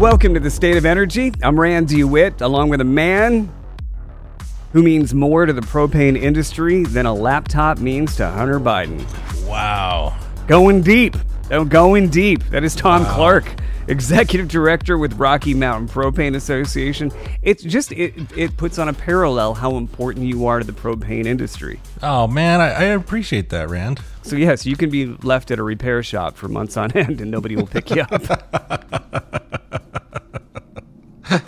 Welcome to the State of Energy. I'm Rand DeWitt, along with a man who means more to the propane industry than a laptop means to Hunter Biden. Wow. Going deep. Oh, going deep. That is Tom Clark, executive director with Rocky Mountain Propane Association. It's just it it puts on a parallel how important you are to the propane industry. Oh man, I, I appreciate that, Rand. So yes, you can be left at a repair shop for months on end and nobody will pick you up.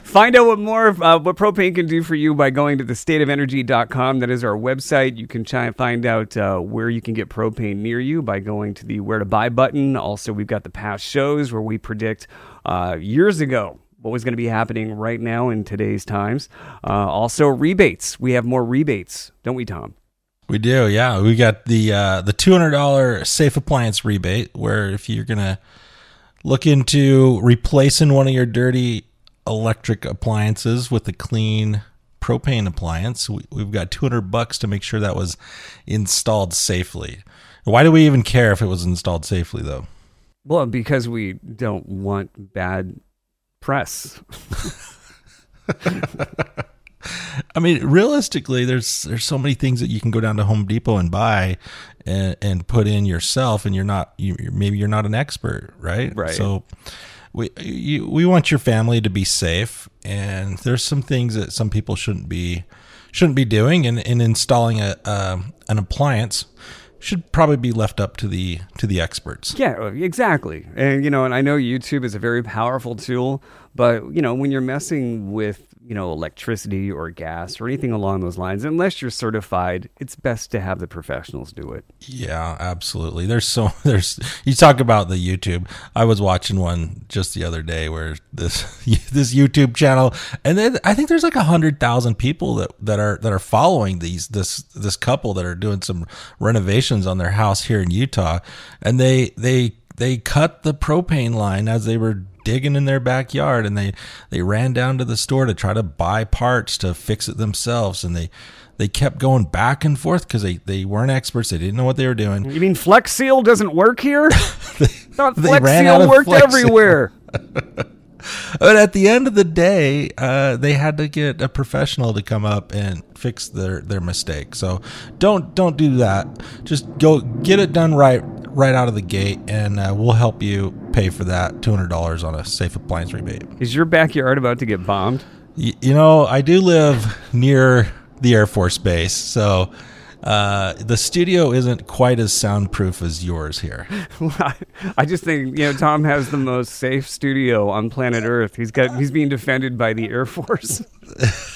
Find out what more uh, what propane can do for you by going to thestateofenergy.com. That is our website. You can try and find out uh, where you can get propane near you by going to the where to buy button. Also, we've got the past shows where we predict uh, years ago what was going to be happening right now in today's times. Uh, also, rebates. We have more rebates, don't we, Tom? We do, yeah. We got the uh, the two hundred dollar safe appliance rebate, where if you're gonna look into replacing one of your dirty electric appliances with a clean propane appliance, we, we've got two hundred bucks to make sure that was installed safely. Why do we even care if it was installed safely, though? Well, because we don't want bad press. I mean, realistically, there's there's so many things that you can go down to Home Depot and buy and, and put in yourself, and you're not you maybe you're not an expert, right? Right. So we you, we want your family to be safe, and there's some things that some people shouldn't be shouldn't be doing, and, and installing a um an appliance should probably be left up to the to the experts. Yeah, exactly. And you know, and I know YouTube is a very powerful tool, but you know, when you're messing with you know electricity or gas or anything along those lines, unless you're certified, it's best to have the professionals do it. Yeah, absolutely. There's so there's you talk about the YouTube. I was watching one just the other day where this this YouTube channel, and then I think there's like a hundred thousand people that that are that are following these this this couple that are doing some renovations on their house here in Utah, and they they they cut the propane line as they were digging in their backyard and they they ran down to the store to try to buy parts to fix it themselves and they they kept going back and forth because they, they weren't experts. They didn't know what they were doing. You mean Flex Seal doesn't work here? Thought Flex Seal worked Flex Seal. everywhere. But at the end of the day, uh, they had to get a professional to come up and fix their, their mistake. So don't don't do that. Just go get it done right right out of the gate, and uh, we'll help you pay for that two hundred dollars on a safe appliance rebate. Is your backyard about to get bombed? Y- you know, I do live near the Air Force Base, so uh, the studio isn't quite as soundproof as yours here. I just think you know Tom has the most safe studio on planet Earth. He's got he's being defended by the Air Force.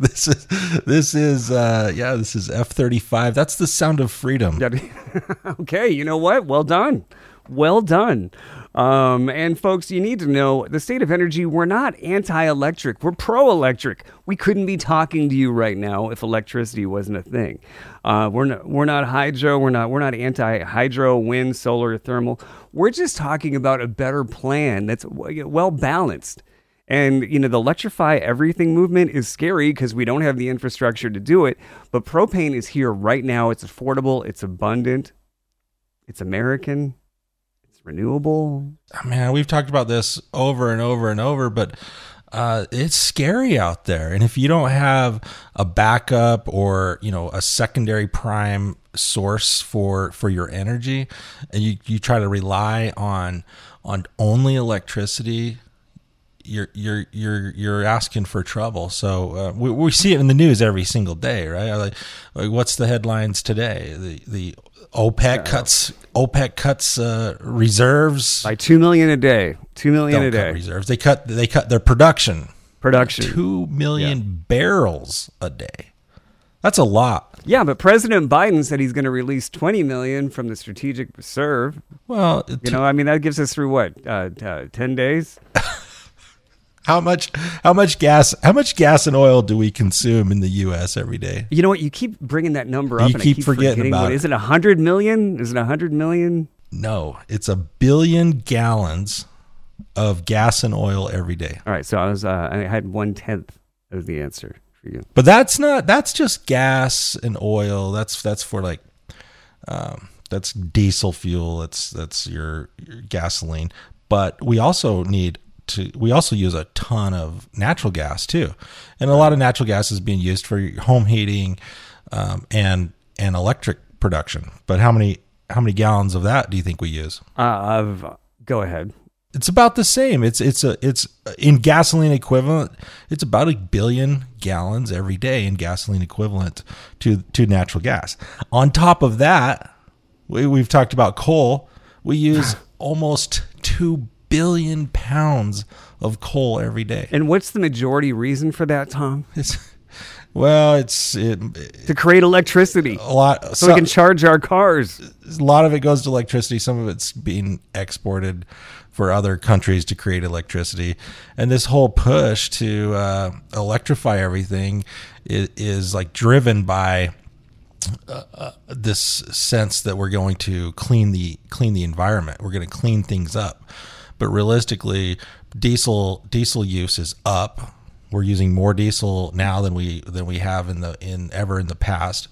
this is this is uh, yeah, this is F thirty five. That's the sound of freedom. okay, you know what? Well done. Well done. Um, and folks, you need to know the state of energy, we're not anti electric, we're pro electric. We couldn't be talking to you right now if electricity wasn't a thing. Uh, we're, not, we're not hydro, we're not, we're not anti hydro, wind, solar, thermal. We're just talking about a better plan that's well balanced. And you know, the electrify everything movement is scary because we don't have the infrastructure to do it. But propane is here right now. It's affordable, it's abundant, it's American, it's renewable. Man, we've talked about this over and over and over, but uh, it's scary out there. And if you don't have a backup or you know a secondary prime source for for your energy, and you you try to rely on on only electricity, you're you're you're you're asking for trouble. So uh, we we see it in the news every single day, right? Like, like what's the headlines today? The the OPEC cuts OPEC cuts uh, reserves By two million a day. Two million a day. reserves. They cut they cut their production Production. two million barrels a day. That's a lot. Yeah, but President Biden said he's going to release 20 million from the strategic reserve. Well, You know, I mean, that gives us through what, uh, uh, 10 days? how much how much gas how much gas and oil do we consume in the U.S. every day? You know what? You keep bringing that number up, You and keep I keep forgetting forgetting about what it. is it? 100 million? Is it 100 million? No, it's a billion gallons of gas and oil every day. All right, so I was uh, I had one tenth of the answer for you. But that's not that's just gas and oil. That's that's for like um, that's diesel fuel. That's that's your, your gasoline. But we also need to we also use a ton of natural gas too, and a lot of natural gas is being used for home heating um, and and electric production. But how many how many gallons of that do you think we use? Uh, of go ahead. It's about the same. It's it's a it's in gasoline equivalent. It's about a billion gallons every day in gasoline equivalent to to natural gas. On top of that, we, we've talked about coal. We use almost two billion pounds of coal every day. And what's the majority reason for that, Tom? It's well, it's it, To create electricity, a lot. so we can charge our cars. a lot of it goes to electricity. Some of it's being exported for other countries to create electricity. And this whole push to uh, electrify everything is, is like driven by uh, uh, this sense that we're going to clean the clean the environment. We're going to clean things up. But realistically, diesel diesel use is up. We're using more diesel now than we than we have in the in ever in the past.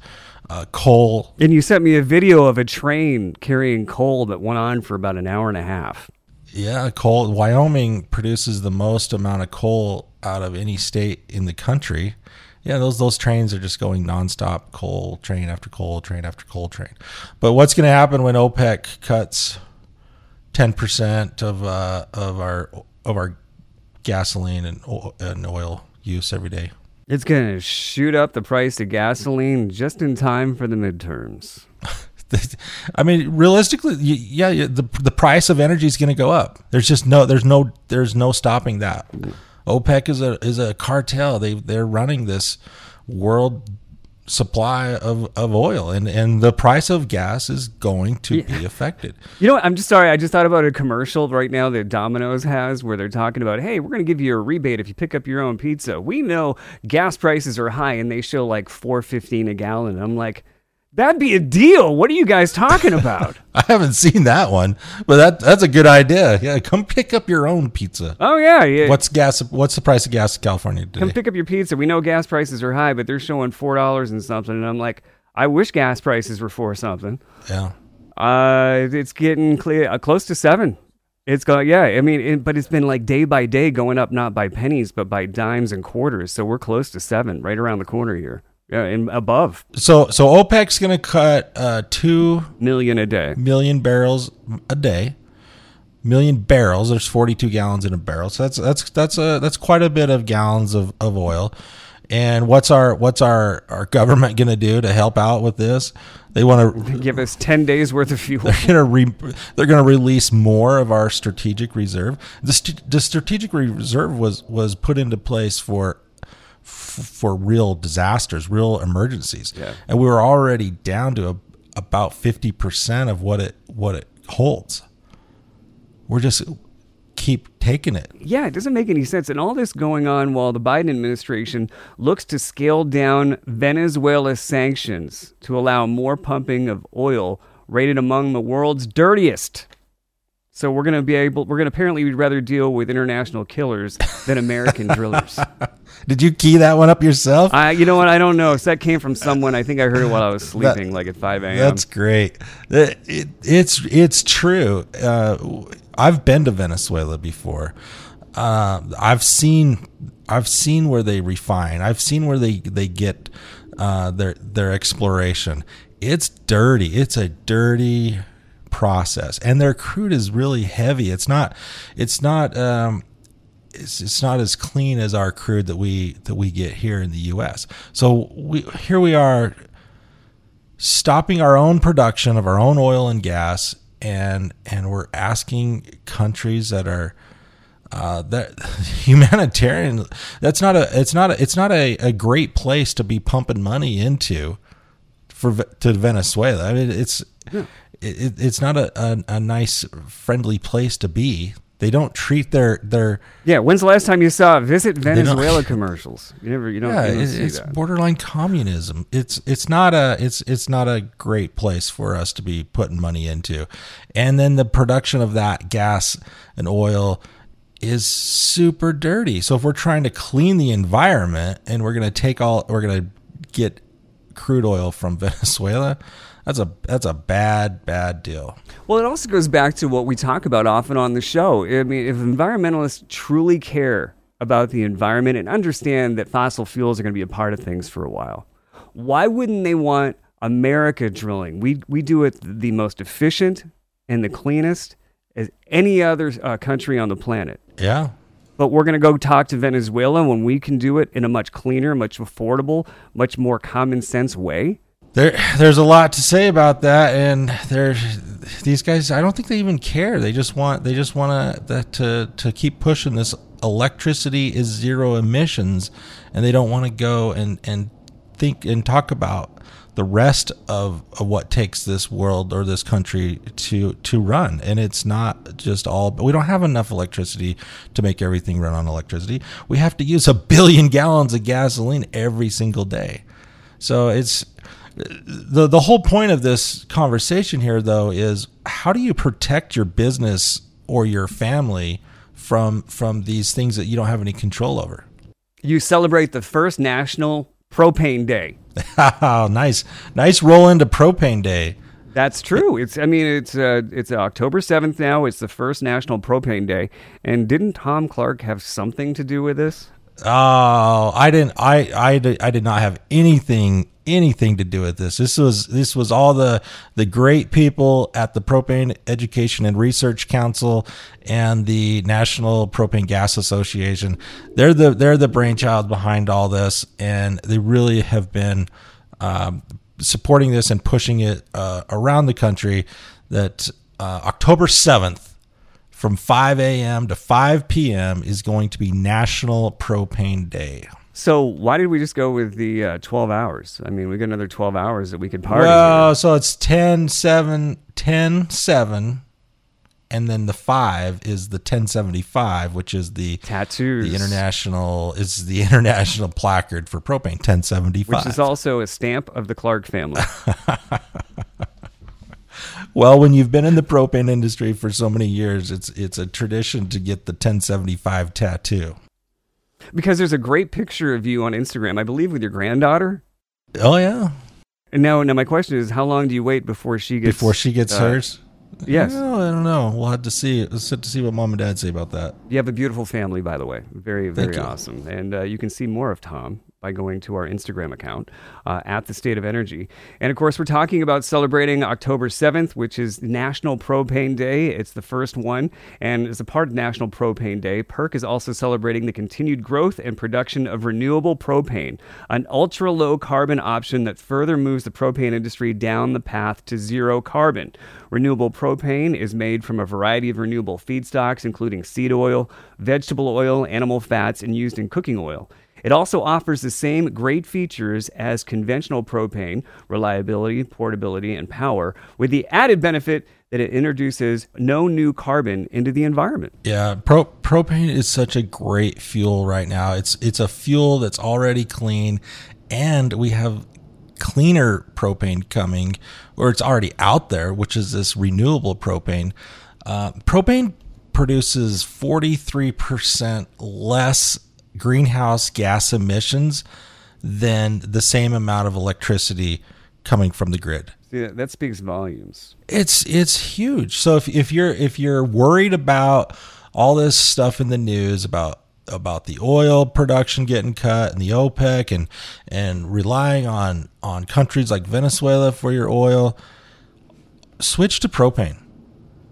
Uh, coal And you sent me a video of a train carrying coal that went on for about an hour and a half. Yeah, coal. Wyoming produces the most amount of coal out of any state in the country. Yeah, those those trains are just going nonstop, coal train after coal train after coal train. But what's going to happen when OPEC cuts ten percent of uh, of our of our gasoline and oil, and oil use every day? It's going to shoot up the price of gasoline just in time for the midterms. I mean, realistically, yeah, yeah, the the price of energy is going to go up. There's just no, there's no, there's no stopping that. OPEC is a is a cartel. They they're running this world supply of, of oil, and and the price of gas is going to be affected. You know what? I'm just sorry. I just thought about a commercial right now that Domino's has where they're talking about, hey, we're going to give you a rebate if you pick up your own pizza. We know gas prices are high and they show like 4.15 a gallon. And I'm like, that'd be a deal. What are you guys talking about? I haven't seen that one, but that that's a good idea. Yeah, come pick up your own pizza. oh yeah, yeah. What's gas? What's the price of gas in California today? Come pick up your pizza. We know gas prices are high, but they're showing four dollars and something. And I'm like, I wish gas prices were four something. Yeah. Uh, it's getting clear, uh, close to seven. It's going, yeah. I mean, it, but it's been like day by day going up, not by pennies, but by dimes and quarters. So we're close to seven, right around the corner here. Yeah, and above So so OPEC's going to cut uh, two million a day. million barrels a day. Million barrels. There's 42 gallons in a barrel. So that's that's that's a that's quite a bit of gallons of, of oil. And what's our what's our our government going to do to help out with this? They want to Give us ten days worth of fuel. they're going to re, they're going to release more of our strategic reserve. The, st- the strategic reserve was was put into place for f- for real disasters, real emergencies, Yeah. and we were already down to a, about fifty percent of what it what it holds. We're just keep taking it. Yeah, it doesn't make any sense. And all this going on while the Biden administration looks to scale down Venezuela's sanctions to allow more pumping of oil rated among the world's dirtiest. So we're going to be able, we're going to apparently we'd rather deal with international killers than American drillers. Did you key that one up yourself? I, you know what? I don't know. So that came from someone. I think I heard it while I was sleeping, like at 5 a.m. That's great. It- it- it's it's true. Uh, I've been to Venezuela before. Uh, I've seen I've seen where they refine. I've seen where they they get uh, their their exploration. It's dirty. It's a dirty process, and their crude is really heavy. It's not. It's not. Um, it's, it's not as clean as our crude that we that we get here in the U.S. So we here we are stopping our own production of our own oil and gas and and we're asking countries that are uh, that humanitarian that's not a it's not a, it's not a, a great place to be pumping money into for to Venezuela. I mean it's it, it's not a, a, a nice friendly place to be. They don't treat their their Yeah. When's the last time you saw Visit Venezuela commercials? You never, you don't, yeah, you don't it's, it's borderline communism. It's it's not a it's it's not a great place for us to be putting money into, and then the production of that gas and oil is super dirty. So if we're trying to clean the environment and we're gonna take all we're gonna get crude oil from Venezuela, that's a that's a bad bad deal. Well, it also goes back to what we talk about often on the show. I mean, if environmentalists truly care about the environment and understand that fossil fuels are going to be a part of things for a while, why wouldn't they want America drilling? We we do it the most efficient and the cleanest as any other uh, country on the planet. Yeah. But we're going to go talk to Venezuela when we can do it in a much cleaner, much affordable, much more common sense way. There, there's a lot to say about that, and there's these guys. I don't think they even care. They just want they just want to to to keep pushing this. Electricity is zero emissions, and they don't want to go and and think and talk about the rest of, of what takes this world or this country to to run and it's not just all but we don't have enough electricity to make everything run on electricity we have to use a billion gallons of gasoline every single day so it's the the whole point of this conversation here though is how do you protect your business or your family from from these things that you don't have any control over you celebrate the first national propane day nice, nice roll into propane day. That's true. It's I mean it's uh, it's October seventh now. It's the first National Propane Day, and didn't Tom Clark have something to do with this? Oh, I didn't. I I did, I did not have anything anything to do with this. This was this was all the the great people at the Propane Education and Research Council and the National Propane Gas Association. They're the they're the brainchild behind all this, and they really have been um, supporting this and pushing it uh, around the country. That uh, October seventh from 5 a.m. to 5 p.m. is going to be National Propane Day. So why did we just go with the uh, 12 hours? I mean, we got another 12 hours that we could party. Well, so it's 10, 7, 10, 7, and then the 5 is the 1075, which is the tattoos. The international is the international placard for propane 1075. Which is also a stamp of the Clark family. well, when you've been in the propane industry for so many years, it's it's a tradition to get the 1075 tattoo. Because there's a great picture of you on Instagram, I believe, with your granddaughter. Oh yeah. And now, now my question is, how long do you wait before she gets before she gets uh, hers? Yes. Well, I don't know. We'll have to see. Let's have to see what mom and dad say about that. You have a beautiful family, by the way. Very, very awesome. And uh, you can see more of Tom by going to our Instagram account uh, at the State of Energy. And of course, we're talking about celebrating October 7th, which is National Propane Day. It's the first one. And as a part of National Propane Day, PERC is also celebrating the continued growth and production of renewable propane, an ultra low carbon option that further moves the propane industry down the path to zero carbon. Renewable propane is made from a variety of renewable feedstocks, including seed oil, vegetable oil, animal fats, and used in cooking oil. It also offers the same great features as conventional propane reliability, portability, and power, with the added benefit that it introduces no new carbon into the environment. Yeah, pro- propane is such a great fuel right now. It's it's a fuel that's already clean and we have cleaner propane coming or it's already out there, which is this renewable propane. Uh, propane produces 43% less greenhouse gas emissions than the same amount of electricity coming from the grid. Yeah, that speaks volumes. It's it's huge. So if if you're if you're worried about all this stuff in the news about about the oil production getting cut and the OPEC and and relying on on countries like Venezuela for your oil, switch to propane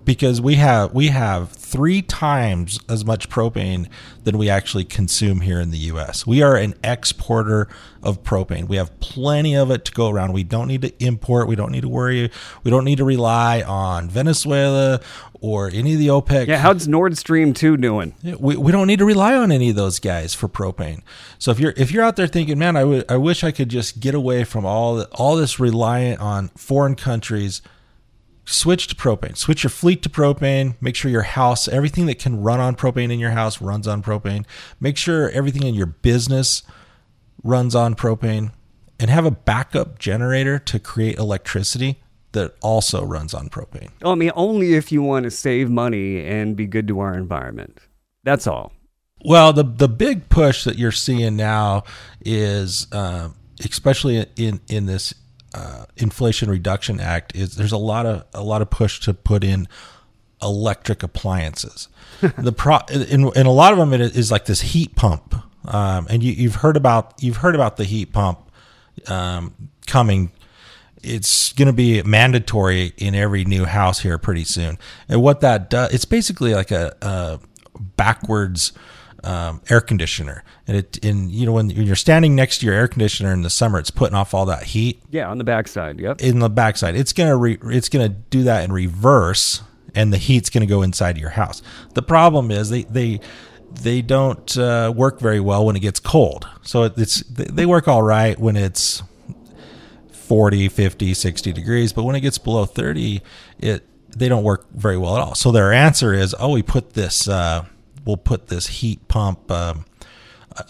because we have we have three times as much propane than we actually consume here in the US. We are an exporter of propane. We have plenty of it to go around. We don't need to import, we don't need to worry, we don't need to rely on Venezuela or any of the OPEC. Yeah, how's Nord Stream 2 doing? We, we don't need to rely on any of those guys for propane. So if you're if you're out there thinking, man, I I wish I could just get away from all the, all this reliant on foreign countries switch to propane. Switch your fleet to propane. Make sure your house, everything that can run on propane in your house runs on propane. Make sure everything in your business runs on propane and have a backup generator to create electricity that also runs on propane. I mean, only if you want to save money and be good to our environment. That's all. Well, the the big push that you're seeing now is uh, especially in in this uh, Inflation Reduction Act, is there's a lot of a lot of push to put in electric appliances. the pro in, in a lot of them it is like this heat pump, um, and you, you've heard about you've heard about the heat pump um, coming. It's going to be mandatory in every new house here pretty soon. And what that does, it's basically like a, a backwards um, air conditioner, and it in you know when you're standing next to your air conditioner in the summer, it's putting off all that heat. Yeah, on the backside. Yep. In the backside, it's gonna re, it's gonna do that in reverse, and the heat's gonna go inside your house. The problem is they they they don't uh, work very well when it gets cold. So it's they work all right when it's 40, 50, 60 degrees, but when it gets below 30, it they don't work very well at all. So their answer is, oh, we put this. Uh, we'll put this heat pump, um,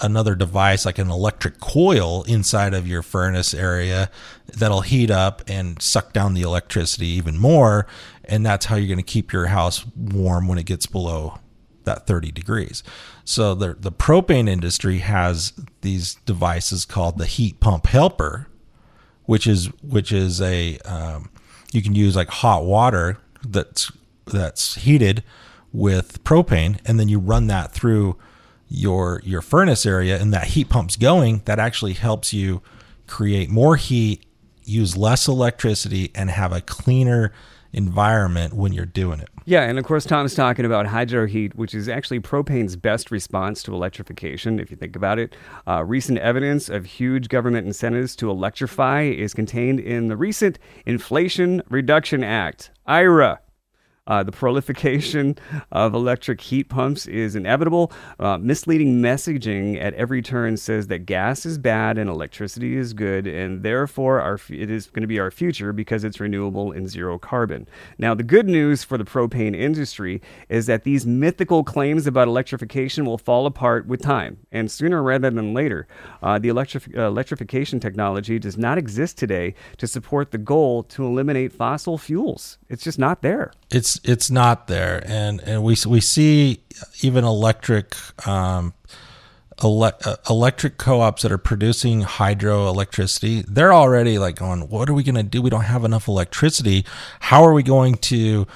another device like an electric coil inside of your furnace area that'll heat up and suck down the electricity even more. And that's how you're going to keep your house warm when it gets below that 30 degrees. So the the propane industry has these devices called the heat pump helper, which is which is a um, you can use like hot water that's that's heated with propane and then you run that through your your furnace area and that heat pump's going that actually helps you create more heat use less electricity and have a cleaner environment when you're doing it. Yeah and of course tom's talking about hydro heat which is actually propane's best response to electrification if you think about it. Uh, recent evidence of huge government incentives to electrify is contained in the recent inflation reduction act ira uh, the proliferation of electric heat pumps is inevitable. Uh, misleading messaging at every turn says that gas is bad and electricity is good, and therefore our, it is going to be our future because it's renewable and zero carbon. Now, the good news for the propane industry is that these mythical claims about electrification will fall apart with time, and sooner rather than later. Uh, the uh, electrification technology does not exist today to support the goal to eliminate fossil fuels. It's just not there. It's it's not there, and and we we see even electric. Um, ele- uh, electric co-ops that are producing hydroelectricity they're already like going what are we going to do we don't have enough electricity how are we going to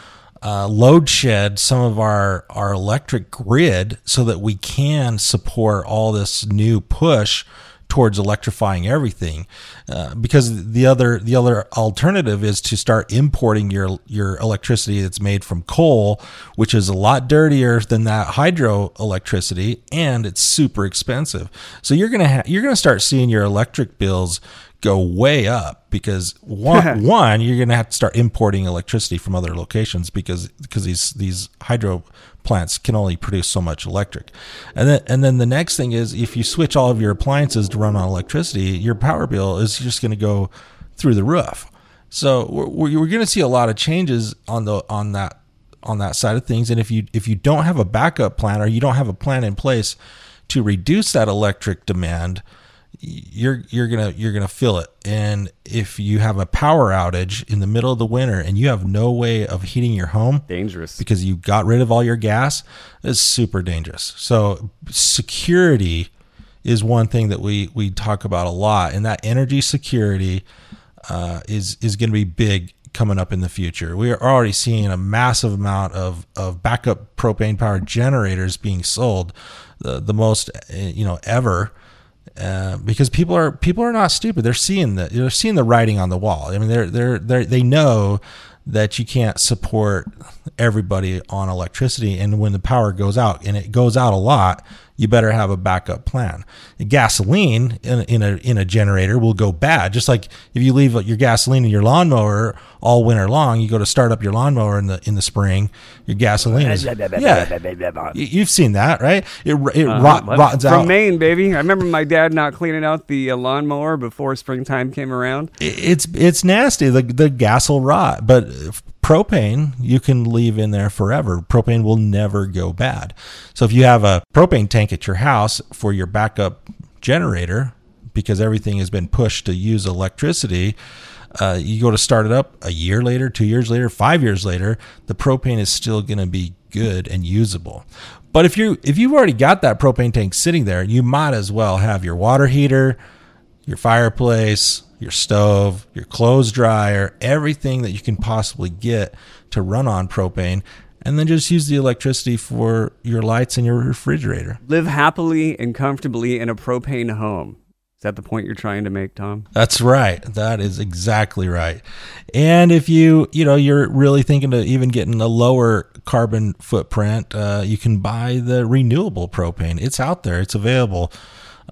uh, load shed some of our our electric grid so that we can support all this new push towards electrifying everything uh, because the other the other alternative is to start importing your your electricity that's made from coal which is a lot dirtier than that hydro electricity and it's super expensive. So you're to ha- you're to start seeing your electric bills go way up because one, one you're going to have to start importing electricity from other locations because because these these hydro plants can only produce so much electric. And then and then the next thing is if you switch all of your appliances to run on electricity, your power bill is just going to go through the roof. So we're, we're going to see a lot of changes on the on that on that side of things. And if you if you don't have a backup plan or you don't have a plan in place to reduce that electric demand, you're you're gonna you're gonna feel it. And if you have a power outage in the middle of the winter and you have no way of heating your home, dangerous because you got rid of all your gas, it's super dangerous. So security is one thing that we we talk about a lot, and that energy security uh, is is going to be big coming up in the future. We are already seeing a massive amount of, of backup propane powered generators being sold, the, the most eh, you know ever. Uh, because people are people are not stupid. They're seeing the they're seeing the writing on the wall. I mean, they're they're they they know that you can't support everybody on electricity, and when the power goes out, and it goes out a lot, you better have a backup plan. Gasoline in, in a in a generator will go bad. Just like if you leave your gasoline in your lawnmower all winter long, you go to start up your lawnmower in the in the spring, your gasoline is yeah. You've seen that, right? It it uh, rot, rots from out. Maine, baby. I remember my dad not cleaning out the uh, lawnmower before springtime came around. It's it's nasty. The the gas will rot, but propane you can leave in there forever. Propane will never go bad. So if you have a propane tank at your house for your backup generator, because everything has been pushed to use electricity, uh, you go to start it up a year later, two years later, five years later, the propane is still going to be good and usable. But if you if you've already got that propane tank sitting there, you might as well have your water heater, your fireplace, your stove, your clothes dryer, everything that you can possibly get to run on propane, and then just use the electricity for your lights and your refrigerator. Live happily and comfortably in a propane home. Is that the point you're trying to make, Tom? That's right. That is exactly right. And if you, you know, you're really thinking of even getting a lower carbon footprint, uh, you can buy the renewable propane. It's out there. It's available,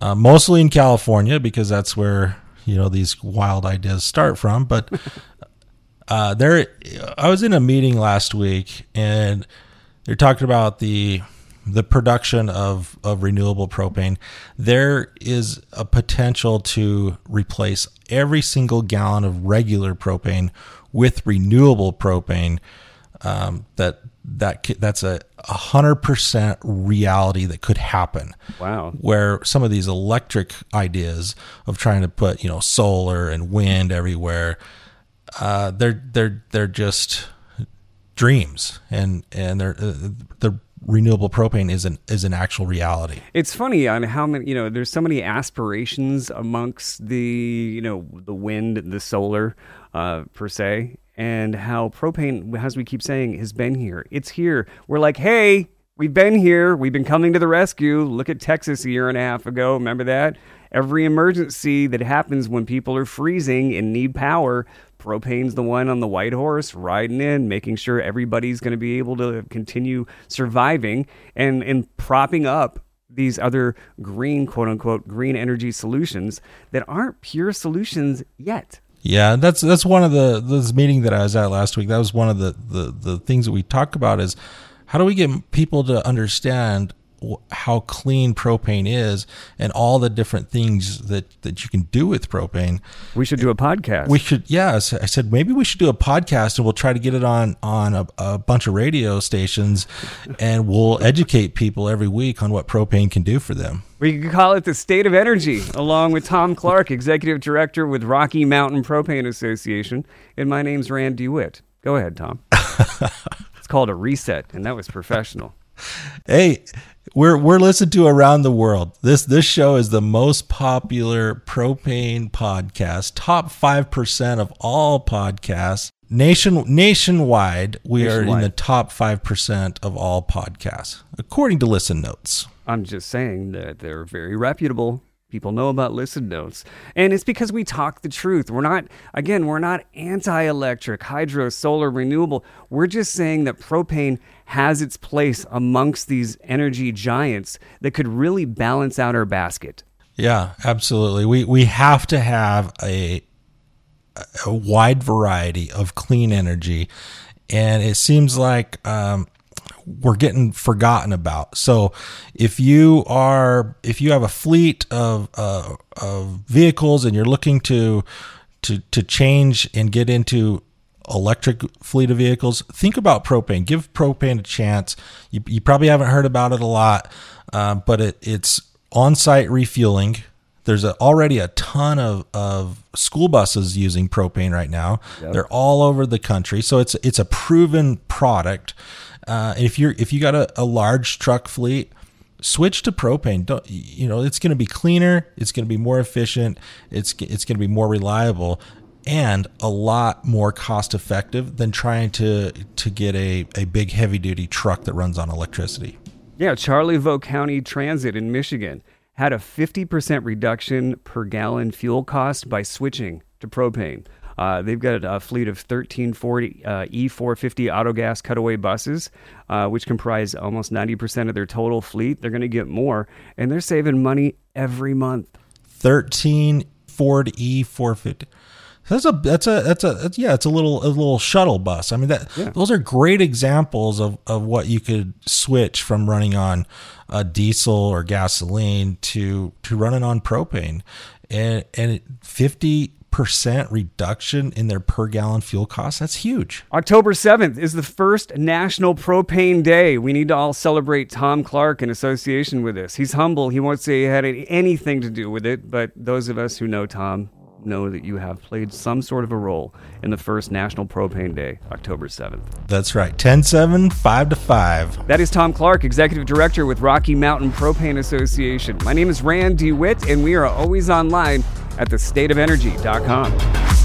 uh, mostly in California because that's where you know these wild ideas start from. But uh, there, I was in a meeting last week, and they're talking about the the production of, of renewable propane, there is a potential to replace every single gallon of regular propane with renewable propane. Um, that that that's a hundred percent reality that could happen. Wow! Where some of these electric ideas of trying to put you know solar and wind everywhere, uh, they're they're they're just dreams, and and they're uh, the renewable propane is an is an actual reality. It's funny on how many you know there's so many aspirations amongst the you know the wind, the solar uh, per se, and how propane, as we keep saying, has been here. It's here. We're like, hey, we've been here. We've been coming to the rescue. Look at Texas a year and a half ago. Remember that? Every emergency that happens when people are freezing and need power, Propane's the one on the white horse riding in, making sure everybody's going to be able to continue surviving and, and propping up these other green, quote unquote, green energy solutions that aren't pure solutions yet. Yeah, that's that's one of the this meeting that I was at last week. That was one of the the, the things that we talk about is how do we get people to understand how clean propane is and all the different things that that you can do with propane. We should do a podcast. We should, yes. I said maybe we should do a podcast and we'll try to get it on on a, a bunch of radio stations, and we'll educate people every week on what propane can do for them. We could call it the State of Energy, along with Tom Clark, Executive Director with Rocky Mountain Propane Association, and my name's Rand DeWitt. Go ahead, Tom. it's called a reset, and that was professional. Hey, we're we're listened to around the world. This this show is the most popular propane podcast, top five percent of all podcasts. Nation nationwide, we nationwide. are in the top five percent of all podcasts, according to Listen Notes. I'm just saying that they're very reputable. People know about listen notes. And it's because we talk the truth. We're not, again, we're not anti electric, hydro, solar, renewable. We're just saying that propane has its place amongst these energy giants that could really balance out our basket. Yeah, absolutely. We, we have to have a, a wide variety of clean energy. And it seems like um, we're getting forgotten about. So if you are if you have a fleet of uh, of vehicles and you're looking to to to change and get into electric fleet of vehicles, think about propane. Give propane a chance. You, you probably haven't heard about it a lot, uh, but it, it's on-site refueling. There's a, already a ton of, of school buses using propane right now. Yep. They're all over the country, so it's it's a proven product. Uh, if you're if you got a, a large truck fleet, switch to propane. Don't you know it's going to be cleaner, it's going to be more efficient, it's it's going to be more reliable, and a lot more cost effective than trying to to get a, a big heavy duty truck that runs on electricity. Yeah, Charlevoix County Transit in Michigan had a 50% reduction per gallon fuel cost by switching to propane. Uh, they've got a fleet of 13 Ford uh, E450 autogas cutaway buses, uh, which comprise almost 90% of their total fleet. They're going to get more, and they're saving money every month. 13 Ford E450. That's a that's a that's a that's, yeah, it's a little a little shuttle bus. I mean that yeah. those are great examples of, of what you could switch from running on a diesel or gasoline to to running on propane, and and fifty percent reduction in their per gallon fuel cost. That's huge. October 7th is the first National Propane Day. We need to all celebrate Tom Clark in association with this. He's humble. He won't say he had anything to do with it, but those of us who know Tom know that you have played some sort of a role in the first National Propane Day, October 7th. That's right. 10 7, 5 to 5. That is Tom Clark, Executive Director with Rocky Mountain Propane Association. My name is Rand DeWitt, and we are always online at thestateofenergy.com.